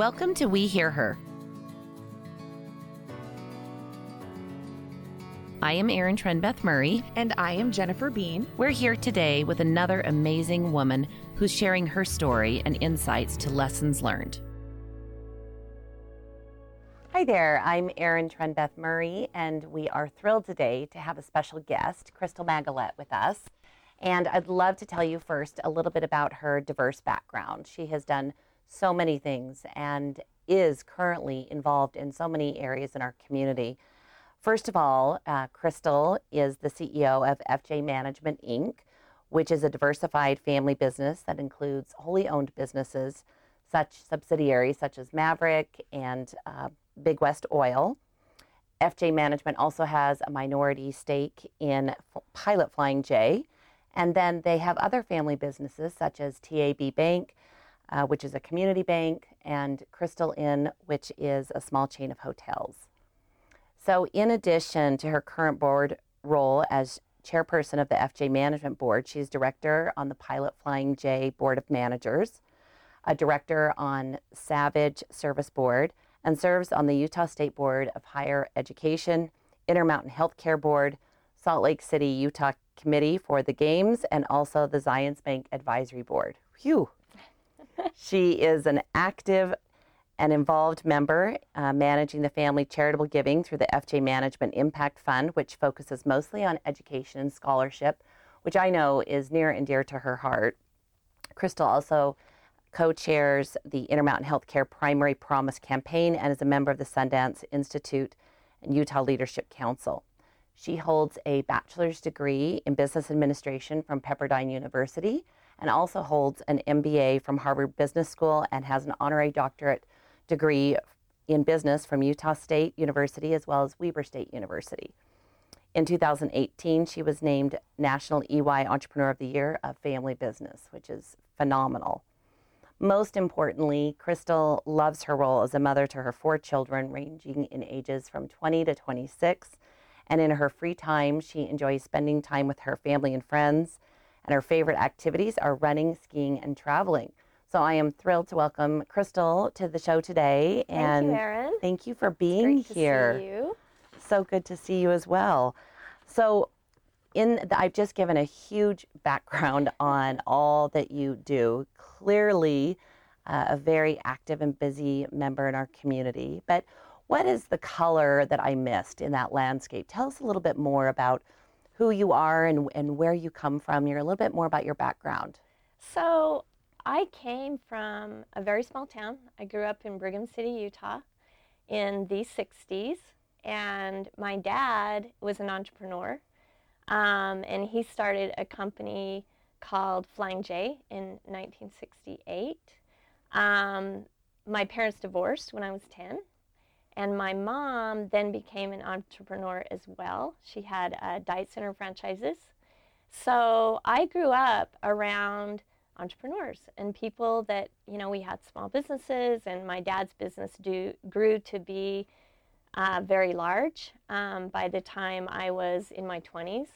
Welcome to We Hear Her. I am Erin Trenbeath Murray. And I am Jennifer Bean. We're here today with another amazing woman who's sharing her story and insights to lessons learned. Hi there, I'm Erin Trenbeath Murray, and we are thrilled today to have a special guest, Crystal Maggelet, with us. And I'd love to tell you first a little bit about her diverse background. She has done so many things and is currently involved in so many areas in our community. First of all, uh, Crystal is the CEO of FJ Management Inc., which is a diversified family business that includes wholly owned businesses, such subsidiaries such as Maverick and uh, Big West Oil. FJ Management also has a minority stake in Pilot Flying J, and then they have other family businesses such as TAB Bank, uh, which is a community bank, and Crystal Inn, which is a small chain of hotels. So, in addition to her current board role as chairperson of the FJ Management Board, she's director on the Pilot Flying J Board of Managers, a director on Savage Service Board, and serves on the Utah State Board of Higher Education, Intermountain Healthcare Board, Salt Lake City, Utah Committee for the Games, and also the Zions Bank Advisory Board. Phew. She is an active and involved member uh, managing the family charitable giving through the FJ Management Impact Fund, which focuses mostly on education and scholarship, which I know is near and dear to her heart. Crystal also co chairs the Intermountain Healthcare Primary Promise campaign and is a member of the Sundance Institute and Utah Leadership Council. She holds a bachelor's degree in business administration from Pepperdine University and also holds an MBA from Harvard Business School and has an honorary doctorate degree in business from Utah State University as well as Weber State University. In 2018, she was named National EY Entrepreneur of the Year of Family Business, which is phenomenal. Most importantly, Crystal loves her role as a mother to her four children, ranging in ages from 20 to 26. And in her free time, she enjoys spending time with her family and friends and her favorite activities are running, skiing, and traveling. So I am thrilled to welcome Crystal to the show today. Thank and you, Erin. Thank you for being here. So good to see you as well. So in the, I've just given a huge background on all that you do. Clearly, uh, a very active and busy member in our community. But what is the color that I missed in that landscape? Tell us a little bit more about who you are and, and where you come from. You're a little bit more about your background. So, I came from a very small town. I grew up in Brigham City, Utah in the 60s, and my dad was an entrepreneur. Um, and he started a company called Flying J in 1968. Um, my parents divorced when I was 10, and my mom then became an entrepreneur as well. She had uh, Diet Center franchises. So I grew up around entrepreneurs and people that, you know, we had small businesses, and my dad's business do, grew to be uh, very large um, by the time I was in my 20s.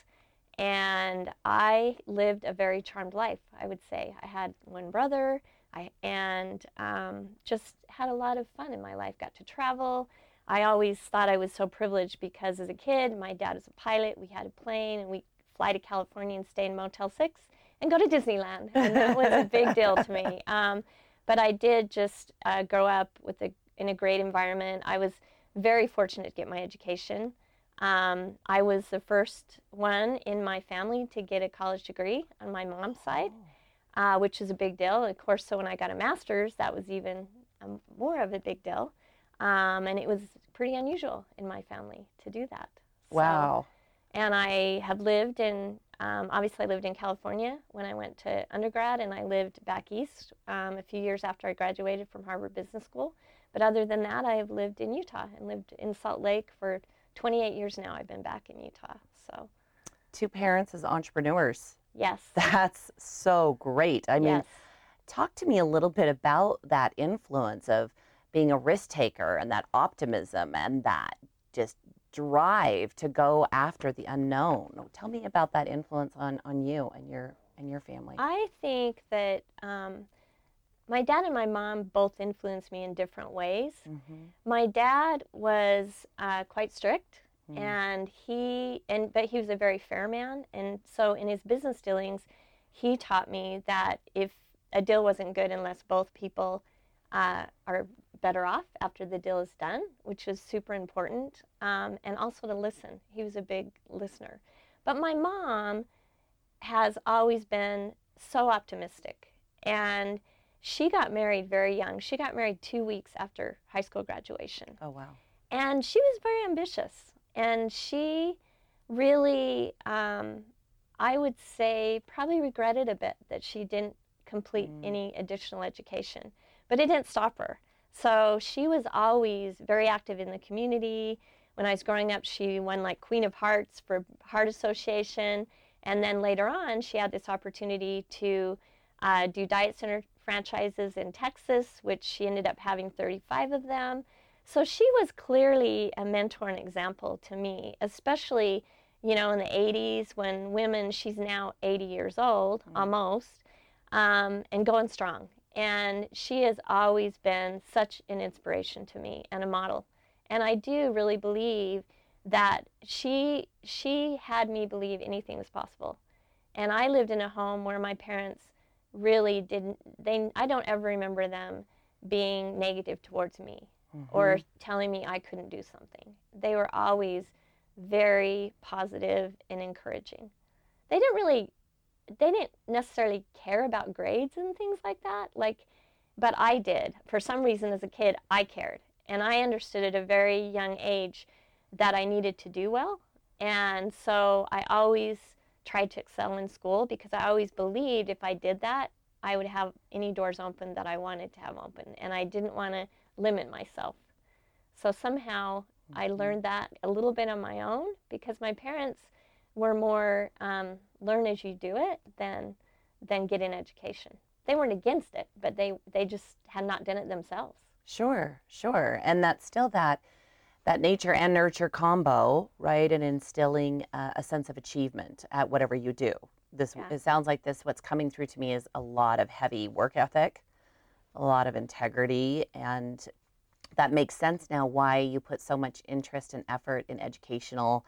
And I lived a very charmed life, I would say. I had one brother, I, and um, just had a lot of fun in my life. Got to travel. I always thought I was so privileged because as a kid, my dad was a pilot. We had a plane, and we fly to California and stay in Motel 6 and go to Disneyland. And that was a big deal to me. Um, but I did just uh, grow up with a, in a great environment. I was very fortunate to get my education. Um, I was the first one in my family to get a college degree on my mom's side. Oh uh, which is a big deal. Of course, so when I got a master's, that was even um, more of a big deal. Um, and it was pretty unusual in my family to do that. Wow. So, and I have lived in, um, obviously, I lived in California when I went to undergrad, and I lived back east um, a few years after I graduated from Harvard Business School. But other than that, I have lived in Utah and lived in Salt Lake for 28 years now. I've been back in Utah. So, two parents as entrepreneurs. Yes. That's so great. I mean, yes. talk to me a little bit about that influence of being a risk taker and that optimism and that just drive to go after the unknown. Tell me about that influence on, on you and your and your family. I think that um, my dad and my mom both influenced me in different ways. Mm-hmm. My dad was uh, quite strict, Mm. and he and but he was a very fair man, and so in his business dealings, he taught me that if a deal wasn't good unless both people uh, are better off after the deal is done, which is super important, um, and also to listen. He was a big listener. But my mom has always been so optimistic, and she got married very young. She got married two weeks after high school graduation. Oh wow. And she was very ambitious. And she really, um, I would say, probably regretted a bit that she didn't complete Mm. any additional education. But it didn't stop her. So she was always very active in the community. When I was growing up, she won like Queen of Hearts for Heart Association. And then later on, she had this opportunity to uh, do Diet Center franchises in Texas, which she ended up having 35 of them. So she was clearly a mentor and example to me, especially, you know, in the 80s when women, she's now 80 years old, Mm. almost, um, and going strong. And she has always been such an inspiration to me and a model. And I do really believe that she she had me believe anything was possible. And I lived in a home where my parents really didn't they I don't ever remember them being negative towards me or mm-hmm. telling me I couldn't do something. They were always very positive and encouraging. They didn't really they didn't necessarily care about grades and things like that. Like but I did. For some reason as a kid I cared. And I understood at a very young age that I needed to do well. And so I always tried to excel in school because I always believed if I did that, I would have any doors open that I wanted to have open. And I didn't want to limit myself. So somehow I Mhm. learned that a little bit on my own because my parents were more um, learn as you do it than than get an education. They weren't against it, but they they just had not done it themselves. Sure, sure. And that's still that that nature and nurture combo, right? And instilling uh, a sense of achievement at whatever you do. This Yeah. it sounds like this what's coming through to me is a lot of heavy work ethic, a lot of integrity and that makes sense now why you put so much interest and effort in educational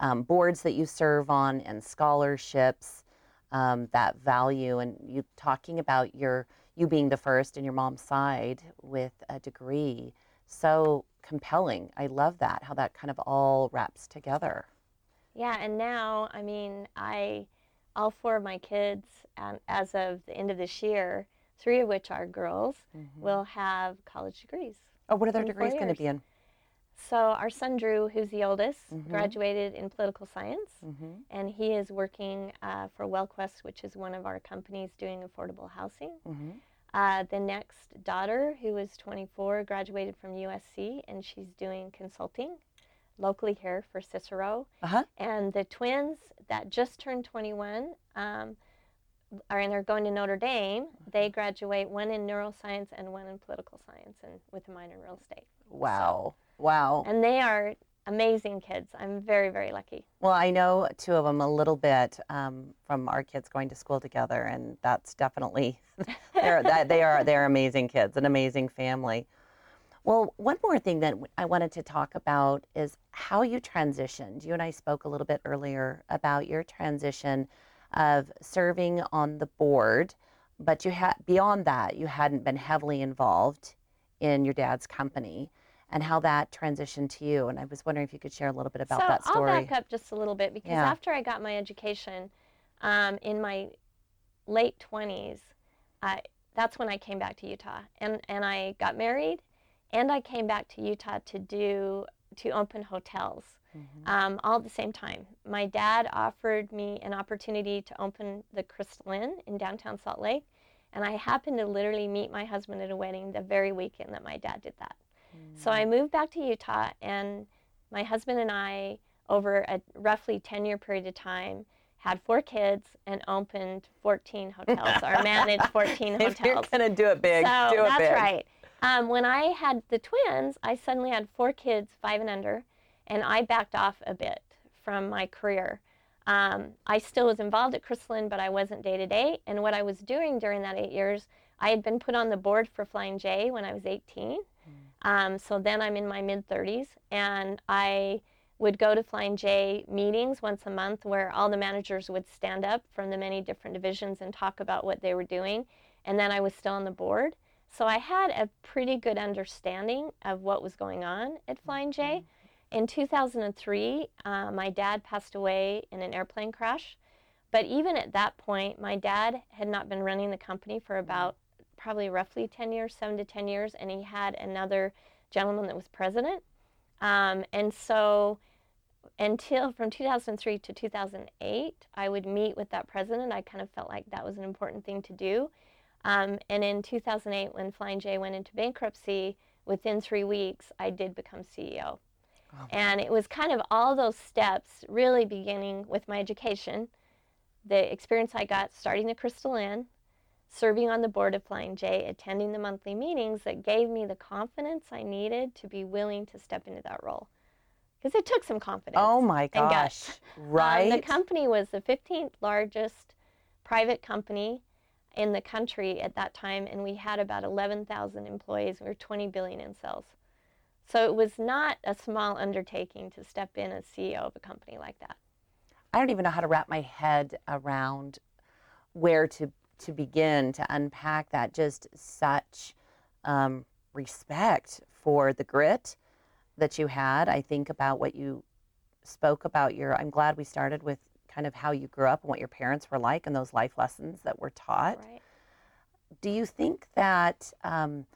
um, boards that you serve on and scholarships um, that value and you talking about your you being the first and your mom's side with a degree. So compelling. I love that how that kind of all wraps together. Yeah, and now I mean I all four of my kids um, as of the end of this year, three of which are girls, will have college degrees. oh what are their degrees going to be in So our son Drew, who's the oldest, Mhm. graduated in political science, mm-hmm. and he is working uh, for WellQuest, which is one of our companies doing affordable housing. Mm-hmm. Uh, the next daughter, who is 24, graduated from USC, and she's doing consulting locally here for Cicero. uh-huh And the twins that just turned 21 um, are and are going to Notre Dame. They graduate one in neuroscience and one in political science, and with a minor in real estate. wow wow And they are amazing kids. I'm very very lucky. Well, I know two of them a little bit um, from our kids going to school together, and that's definitely they're that they are they're amazing kids, an amazing family. Well, one more thing that I wanted to talk about is how you transitioned. You and I spoke a little bit earlier about your transition of serving on the board, but you had beyond that, you hadn't been heavily involved in your dad's company, and how that transitioned to you. And I was wondering if you could share a little bit about so that story. I'll back up just a little bit because Yeah. after I got my education um, in my late 20s, I, that's when I came back to Utah, and and I got married, and I came back to Utah to do to open hotels. Mhm. um, all at the same time. My dad offered me an opportunity to open the Crystal Inn in downtown Salt Lake, and I happened to literally meet my husband at a wedding the very weekend that my dad did that. So I moved back to Utah, and my husband and I, over a roughly 10 year period of time, had four kids and opened 14 hotels or managed 14 if you're gonna do it big, So do it that's big. right. Um, when I had the twins, I suddenly had four kids, five and under, and I backed off a bit from my career. Um, I still was involved at Crystal Inn, but I wasn't day to day. And what I was doing during that eight years, I had been put on the board for Flying J when I was 18. Um, so then I'm in my mid 30s, and I would go to Flying J meetings once a month where all the managers would stand up from the many different divisions and talk about what they were doing. And then I was still on the board. So I had a pretty good understanding of what was going on at Flying J. In 2003, uh, my dad passed away in an airplane crash. But even at that point, my dad had not been running the company for about probably roughly 10 years, seven to 10 years, and he had another gentleman that was president. Um, and so until from 2003 to 2008, I would meet with that president. I kind of felt like that was an important thing to do. Um, and in 2008, when Flying J went into bankruptcy, within three weeks, I did become CEO. And it was kind of all those steps, really beginning with my education, the experience I got starting the Crystal Inn, serving on the board of Flying J, attending the monthly meetings that gave me the confidence I needed to be willing to step into that role. Because it took some confidence. Oh my gosh. Right. Um, the company was the 15th largest private company in the country at that time, and we had about 11,000 employees. We were 20 billion in sales. So it was not a small undertaking to step in as CEO of a company like that. I don't even know how to wrap my head around where to to begin to unpack that. Just such um, respect for the grit that you had. I think about what you spoke about your. I'm glad we started with kind of how you grew up and what your parents were like and those life lessons that were taught. Right. Do you think that um,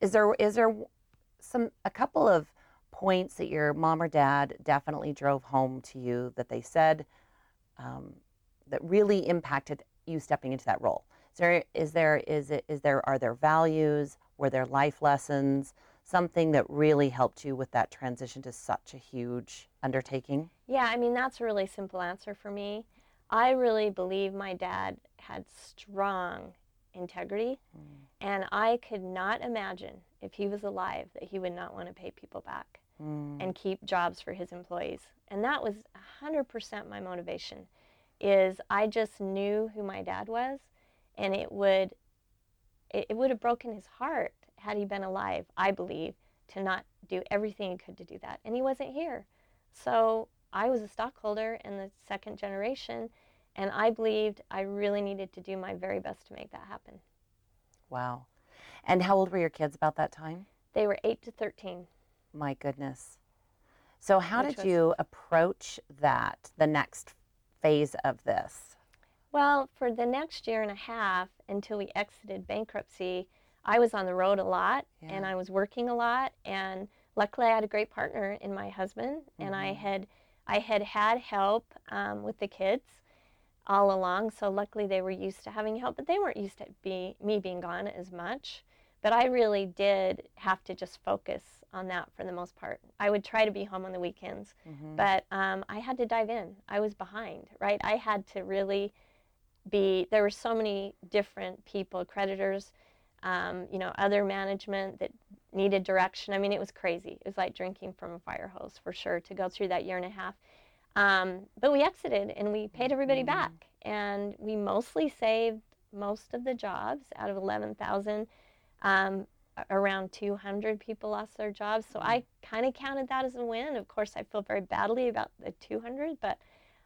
is there is there some a couple of points that your mom or dad definitely drove home to you that they said um, that really impacted you stepping into that role? Is there is there is it is there are there values? Were there life lessons? Something that really helped you with that transition to such a huge undertaking? Yeah, I mean that's a really simple answer for me. I really believe my dad had strong integrity, mm. and I could not imagine if he was alive that he would not want to pay people back mm. and keep jobs for his employees. And that was 100% my motivation is I just knew who my dad was, and it would it, it would have broken his heart had he been alive. I believe to not do everything he could to do that, and he wasn't here. So I was a stockholder in the second generation, and I believed I really needed to do my very best to make that happen. Wow. And how old were your kids about that time? They were 8 to 13. My goodness. So, how Which did was... you approach that, the next phase of this? Well, for the next year and a half until we exited bankruptcy, I was on the road a lot yeah. and I was working a lot and luckily I had a great partner in my husband mm-hmm. and I mm-hmm. had I had had help um, with the kids all along so luckily they were used to having help but they weren't used to be, me being gone as much but I really did have to just focus on that for the most part. I would try to be home on the weekends, mm-hmm. but um, I had to dive in. I was behind, right? I had to really be, there were so many different people, creditors, um, you know, other management that needed direction. I mean, it was crazy. It was like drinking from a fire hose for sure to go through that year and a half. Um, but we exited and we paid everybody mm-hmm. back, and we mostly saved most of the jobs out of 11,000. Um, around 200 people lost their jobs. So I kind of counted that as a win. Of course, I feel very badly about the 200, but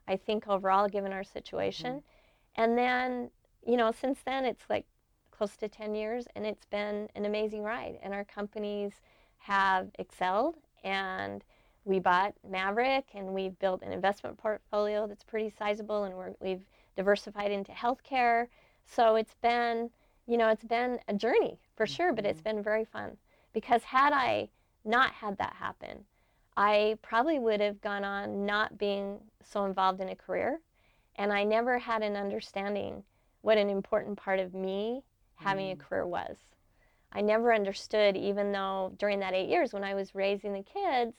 I think overall, given our situation. Mm-hmm. And then, you know, since then, it's like close to 10 years, and it's been an amazing ride. And our companies have excelled, and we bought Maverick, and we've built an investment portfolio that's pretty sizable, and we're, we've diversified into healthcare. So it's been you know, it's been a journey for sure, but it's mm-hmm. been very fun. Because had I not had that happen, I probably would have gone on not being so involved in a career. And I never had an understanding what an important part of me having mm. a career was. I never understood, even though during that eight years when I was raising the kids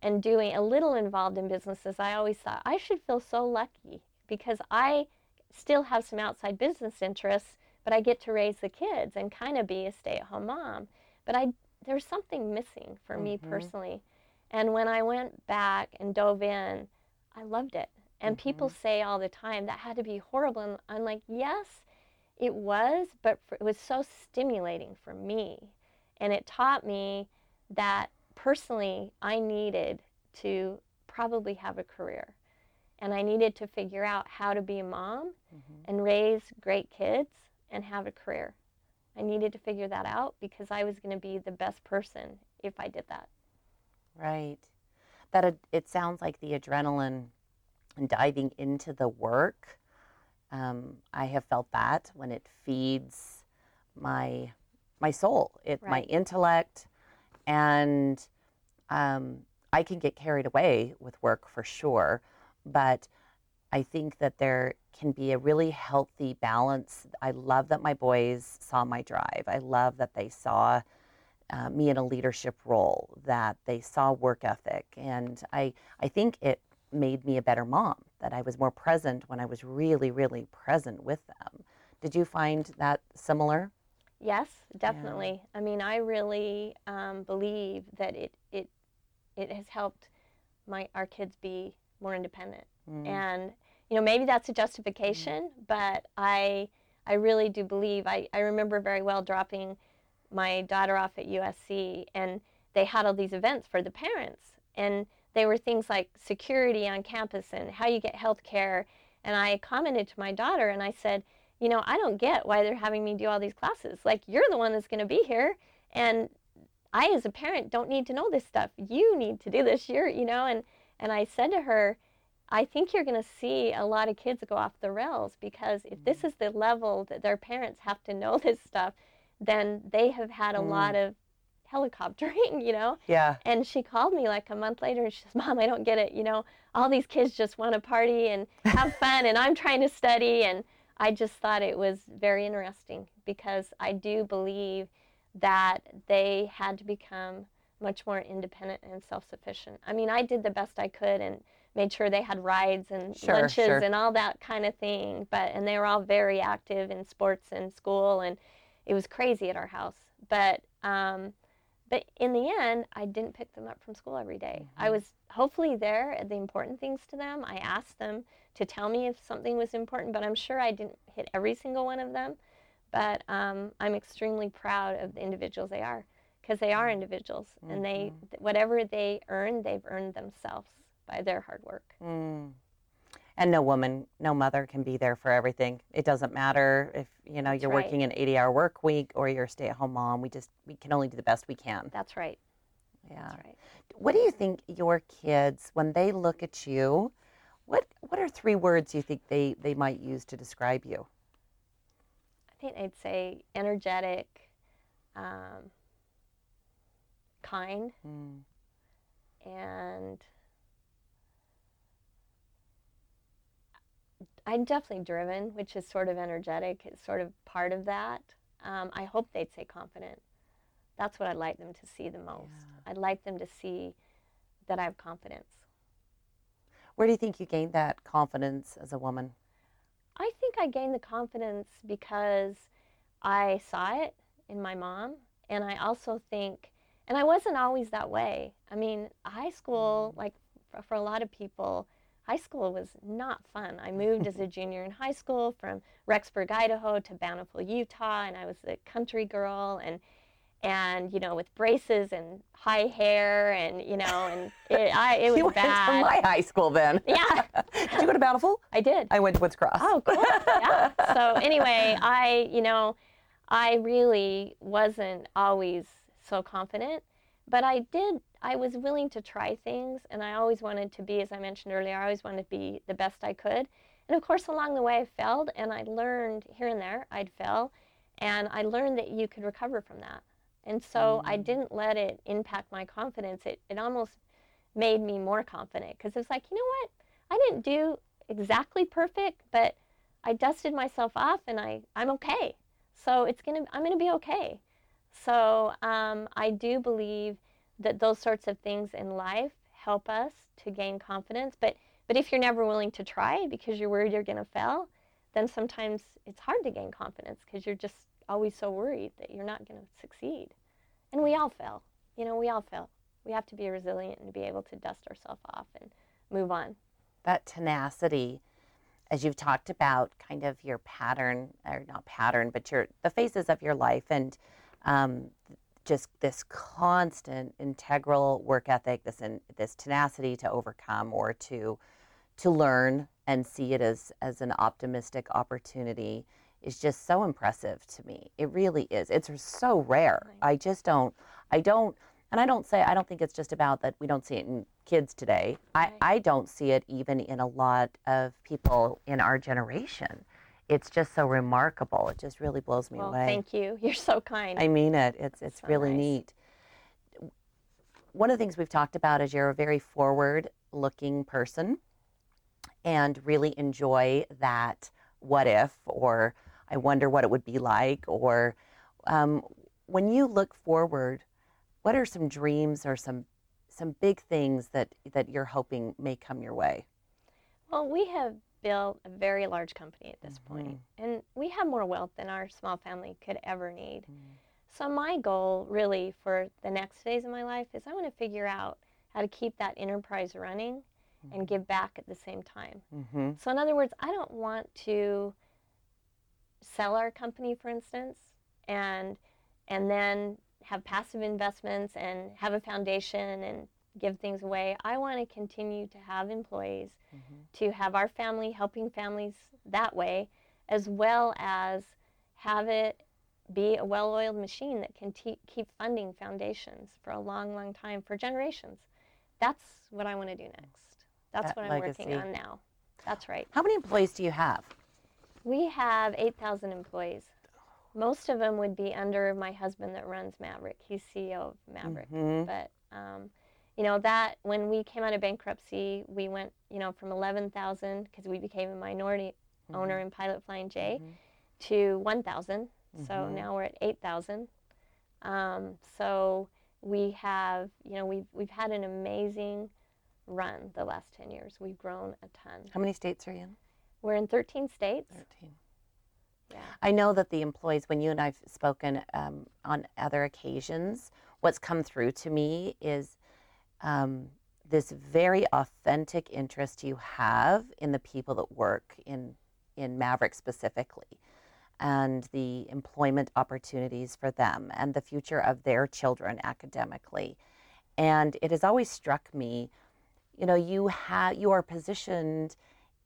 and doing a little involved in businesses, I always thought I should feel so lucky because I still have some outside business interests but I get to raise the kids and kind of be a stay-at-home mom. But I there's something missing for mm-hmm. me personally. And when I went back and dove in, I loved it. And mm-hmm. people say all the time that had to be horrible. And I'm like, yes, It was, but for, it was so stimulating for me. And it taught me that personally I needed to probably have a career. And I needed to figure out how to be a mom Mhm. and raise great kids and have a career. I needed to figure that out because I was going to be the best person if I did that. Right. That it, it sounds like the adrenaline and diving into the work. Um, I have felt that when it feeds my my soul, it my intellect, and um, I can get carried away with work for sure. But I think that there can be a really healthy balance. I love that my boys saw my drive. I love that they saw uh, me in a leadership role, that they saw work ethic. And I, I think it made me a better mom, that I was more present when I was really, really present with them. Did you find that similar? Yes, definitely. I mean, I really um, believe that it it it has helped my our kids be more independent. Mm. And you know, maybe that's a mm-hmm. justification, but I I really do believe. I I remember very well dropping my daughter off at USC, and they had all these events for the parents, and they were things like security on campus and how you get health care. And I commented to my daughter, and I said you know, I don't get why they're having me do all these classes. Like, you're the one that's going to be here. And I, as a parent, don't need to know this stuff. You need to do this. You're, you know, and, and I said to her, I think you're going to see a lot of kids go off the rails because if this is the level that their parents have to know this stuff, then they have had a Mm. lot of helicoptering, you know? Yeah. And she called me like a month later and she says, Mom, I don't get it. You know, all these kids just want to party and have fun, and I'm trying to study. And I just thought it was very interesting because I do believe that they had to become much more independent and self sufficient. I mean, I did the best I could and made sure they had rides and Sure, lunches sure. and all that kind of thing. But and they were all very active in sports and school, and it was crazy at our house. But um, but in the end, I didn't pick them up from school every day. I Mhm. was hopefully there at the important things to them. I asked them to tell me if something was important, but I'm sure I didn't hit every single one of them. But um, I'm extremely proud of the individuals they are because they are individuals and they whatever they earn, they've earned themselves by their hard work. Mm. And no woman, no mother can be there for everything. It doesn't matter if you know That's you're right. working an 80-hour work week or you're a stay-at-home mom. We just we can only do the best we can. That's right. Yeah. That's right. What do you think your kids, when they look at you, what what are three words you think they they might use to describe you? I think they'd say energetic, um, kind, Mm. and I'm definitely driven, which is sort of energetic. It's sort of part of that. Um, I hope they'd say confident. That's what I'd like them to see the most. Yeah. I'd like them to see that I have confidence. Where do you think you gained that confidence as a woman? I think I gained the confidence because I saw it in my mom, and I also think, and I wasn't always that way. I mean, high school, like for, for a lot of people, high school was not fun. I moved as a junior in high school from Rexburg, Idaho to Bountiful, Utah, and I was a country girl, and and you know with braces and high hair, and you know, and it, I it was you went bad. to my high school then. yeah, Did you go to Bountiful? I did. I went to Woods Cross. Oh, cool. yeah. So anyway, I, you know, I really wasn't always so confident, but I did. I was willing to try things, and I always wanted to be, as I mentioned earlier, I always wanted to be the best I could. And of course, along the way, I failed, and I learned here and there I'd fail, and I learned that you could recover from that. And so I Mm. didn't let it impact my confidence. It it almost made me more confident because it's like, you know what? I didn't do exactly perfect, but I dusted myself off and I, I'm okay. So it's gonna I'm gonna be okay. So um, I do believe that those sorts of things in life help us to gain confidence. But but if you're never willing to try because you're worried you're gonna fail, then sometimes it's hard to gain confidence because you're just always so worried that you're not gonna succeed. And we all fail. You know, we all fail. We have to be resilient and be able to dust ourselves off and move on. that tenacity as you've talked about kind of your pattern, or not pattern, but your the phases of your life, and um, just this constant integral work ethic, this in, this tenacity to overcome or to to learn and see it as as an optimistic opportunity is just so impressive to me. It really is. It's so rare. I just don't. I don't. And I don't say I don't think it's just about that we don't see it in kids today. Right. I, I don't see it even in a lot of people in our generation. It's just so remarkable. It just really blows me Well, away. thank you. You're so kind. I mean it. It's it's So really nice. neat. One of the things we've talked about is you're a very forward-looking person, and really enjoy that what if or I wonder what it would be like or um, when you look forward, what are some dreams or some some big things that that you're hoping may come your way? Well, we have built a very large company at this Mm-hmm. and we have more wealth than our small family could ever need. Mm. So, my goal really for the next phase of my life is I want to figure out how to keep that enterprise running and give back at the same time. Mm-hmm. So, in other words, I don't want to sell our company, for instance, and and then have passive investments and have a foundation and give things away. I want to continue to have employees, to have our family helping families that way, as well as have it be a well-oiled machine that can te- keep funding foundations for a long, long time for generations. That's what I want to do next. That's That what I'm working on now. That's right. How many employees do you have? We have 8,000 employees. Most of them would be under my husband that runs Maverick. He's CEO of Maverick. Mhm. But, um, you know, that when we came out of bankruptcy, we went, you know, from 11,000 because we became a minority owner in Pilot Flying J Mhm. to 1,000. So Mhm. now we're at 8,000. Um, so we have, you know, we've, we've had an amazing run the last 10 years. We've grown a ton. How many states are you in? We're in 13 states. Thirteen. Yeah. I know that the employees, when you and I've spoken um, on other occasions, what's come through to me is um, this very authentic interest you have in the people that work in in Maverick specifically, and the employment opportunities for them, and the future of their children academically. And it has always struck me, you know, you have you are positioned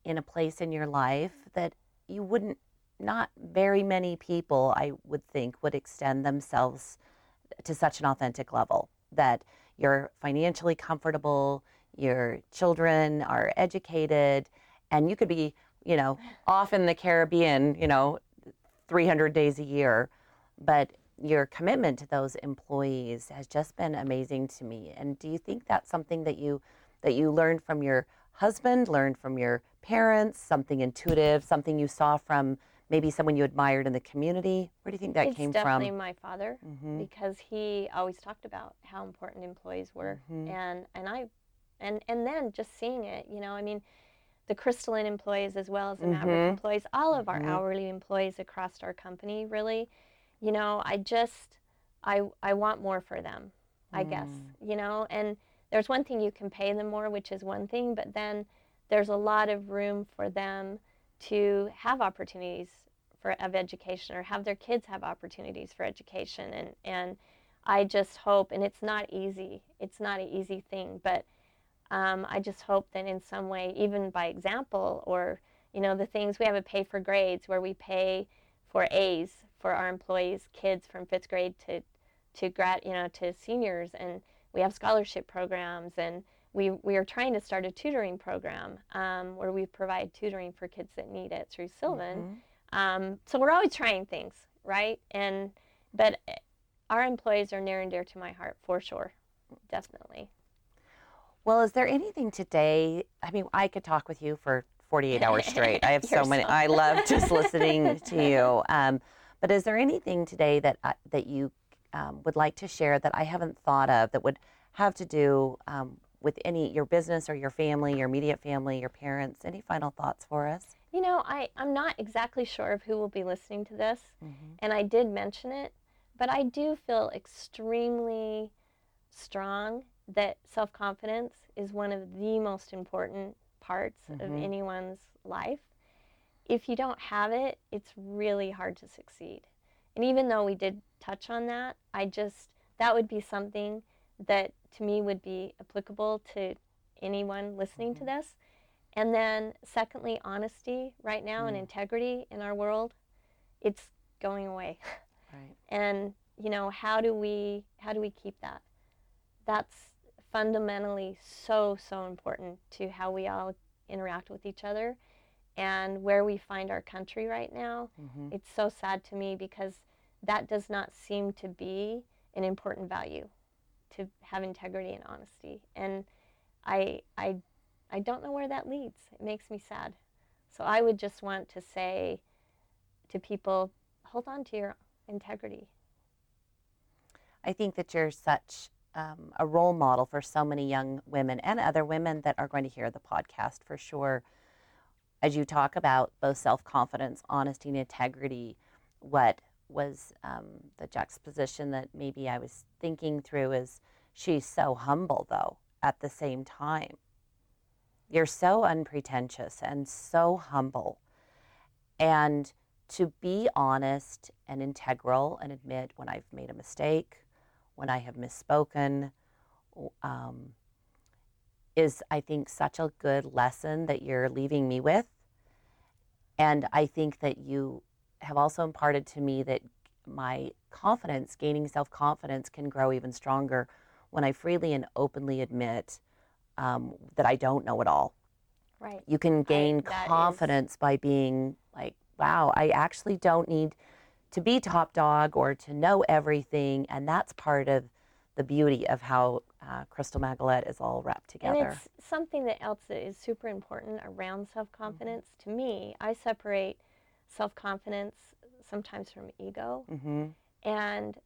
in a place in your life that you wouldn't not very many people, I would think, would extend themselves to such an authentic level that you're financially comfortable, your children are educated, and you could be, you know, off in the Caribbean, you know, 300 days a year. But your commitment to those employees has just been amazing to me. And do you think that's something that you that you learned from your husband, learned from your parents, something intuitive, something you saw from maybe someone you admired in the community? Where do you think that it's came definitely from? my father Mhm. because he always talked about how important employees were Mhm. and and I and and then just seeing it you know I mean the Crystal Inn employees as well as the Maverick Mhm. employees all of our Mhm. hourly employees across our company really you know I just I I want more for them I guess Mm. you know and there's one thing you can pay them more which is one thing but then there's a lot of room for them to have opportunities for of education or have their kids have opportunities for education. And and I just hope and it's not easy it's not an easy thing but um, I just hope that in some way even by example or you know the things we have a pay for grades where we pay for A's for our employees kids from fifth grade to to grad you know to seniors and we have scholarship programs and we, we are trying to start a tutoring program um, where we provide tutoring for kids that need it through Sylvan. Mhm. Um, so we're always trying things, right? And but eh, our employees are near and dear to my heart for sure, definitely. Well, is there anything today? I mean, I could talk with you for 48 hours straight. I have so many. I love just listening to you. Um, but is there anything today that I, that you um, would like to share that I haven't thought of that would have to do um, with any your business or your family, your immediate family, your parents? Any final thoughts for us? You know, I, I'm not exactly sure of who will be listening to this, and I did mention it, but I do feel extremely strong that self confidence is one of the most important parts of Mhm. anyone's life. if you don't have it, it's really hard to succeed. And even though we did touch on that, I just, that would be something that to me would be applicable to anyone listening to Mhm. this. And then, secondly, honesty right now and Mm. integrity in our world, it's going away. Right. and you know how do we how do we keep that that's fundamentally so so important to how we all interact with each other and where we find our country right now hmm it's so sad to me because that does not seem to be an important value to have integrity and honesty. And i i i don't know where that leads. It makes me sad. So i would just want to say to people hold on to your integrity. I think that you're such um, a role model for so many young women and other women that are going to hear the podcast for sure. As you talk about both self confidence, honesty, and integrity, what was um, the juxtaposition that maybe I was thinking through is she's so humble, though, at the same time. You're so unpretentious and so humble. And to be honest and integral and admit when I've made a mistake, when I have misspoken, um, is, I think, such a good lesson that you're leaving me with. And I think that you have also imparted to me that my confidence, gaining self confidence, can grow even stronger when I freely and openly admit um, that I don't know it all. right You can gain is- confidence by being like, wow, I actually don't need to be top dog or to know everything. And that's part of the beauty of how uh, Crystal Maggelet is all wrapped together. And it's something that else that is super important around self confidence. To me, I separate self confidence sometimes from ego, mm-hmm, and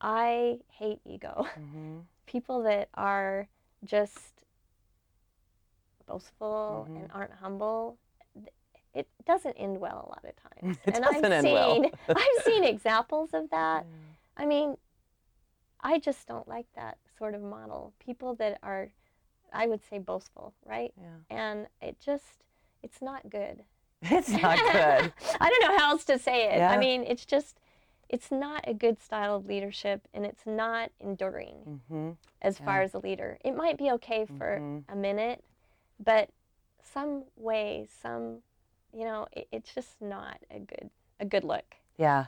I hate ego. mm-hmm, People that are just boastful Mhm. and aren't humble, it doesn't end well a lot of times. It and doesn't I've end well. seen I've seen examples of that. I mean, I just don't like that sort of model. People that are, I would say, boastful, right? yeah. And it just, it's not good. It's not good. I don't know how else to say it. Yeah. I mean, it's just, it's not a good style of leadership and it's not enduring mm-hmm, as Yeah. far as a leader. It might be okay for Mhm. a minute, but some way, some, you know, it, it's just not a good, a good look. yeah.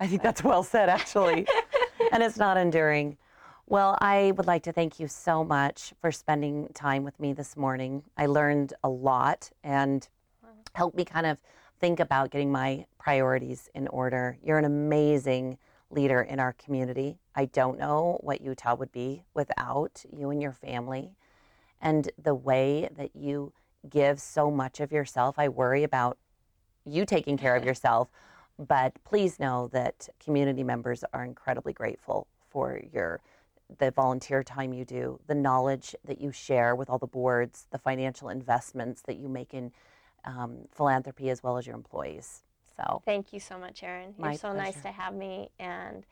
I think that's well said, actually. and it's not enduring. Well, I would like to thank you so much for spending time with me this morning. I learned a lot and helped me kind of think about getting my priorities in order. You're an amazing leader in our community. I don't know what Utah would be without you and your family and the way that you give so much of yourself. I worry about you taking care of yourself, but please know that community members are incredibly grateful for your the volunteer time you do, the knowledge that you share with all the boards, the financial investments that you make in um, philanthropy as well as your employees. So Thank you so much, Erin. You're My so nice to have me, and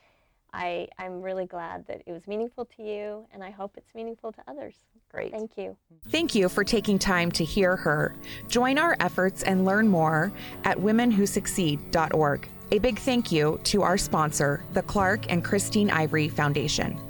I, I'm really glad that it was meaningful to you, and I hope it's meaningful to others. great. Thank you. Thank you for taking time to hear her. Join our efforts and learn more at womenwhosucceed.org. A big thank you to our sponsor, the Clark and Christine Ivory Foundation.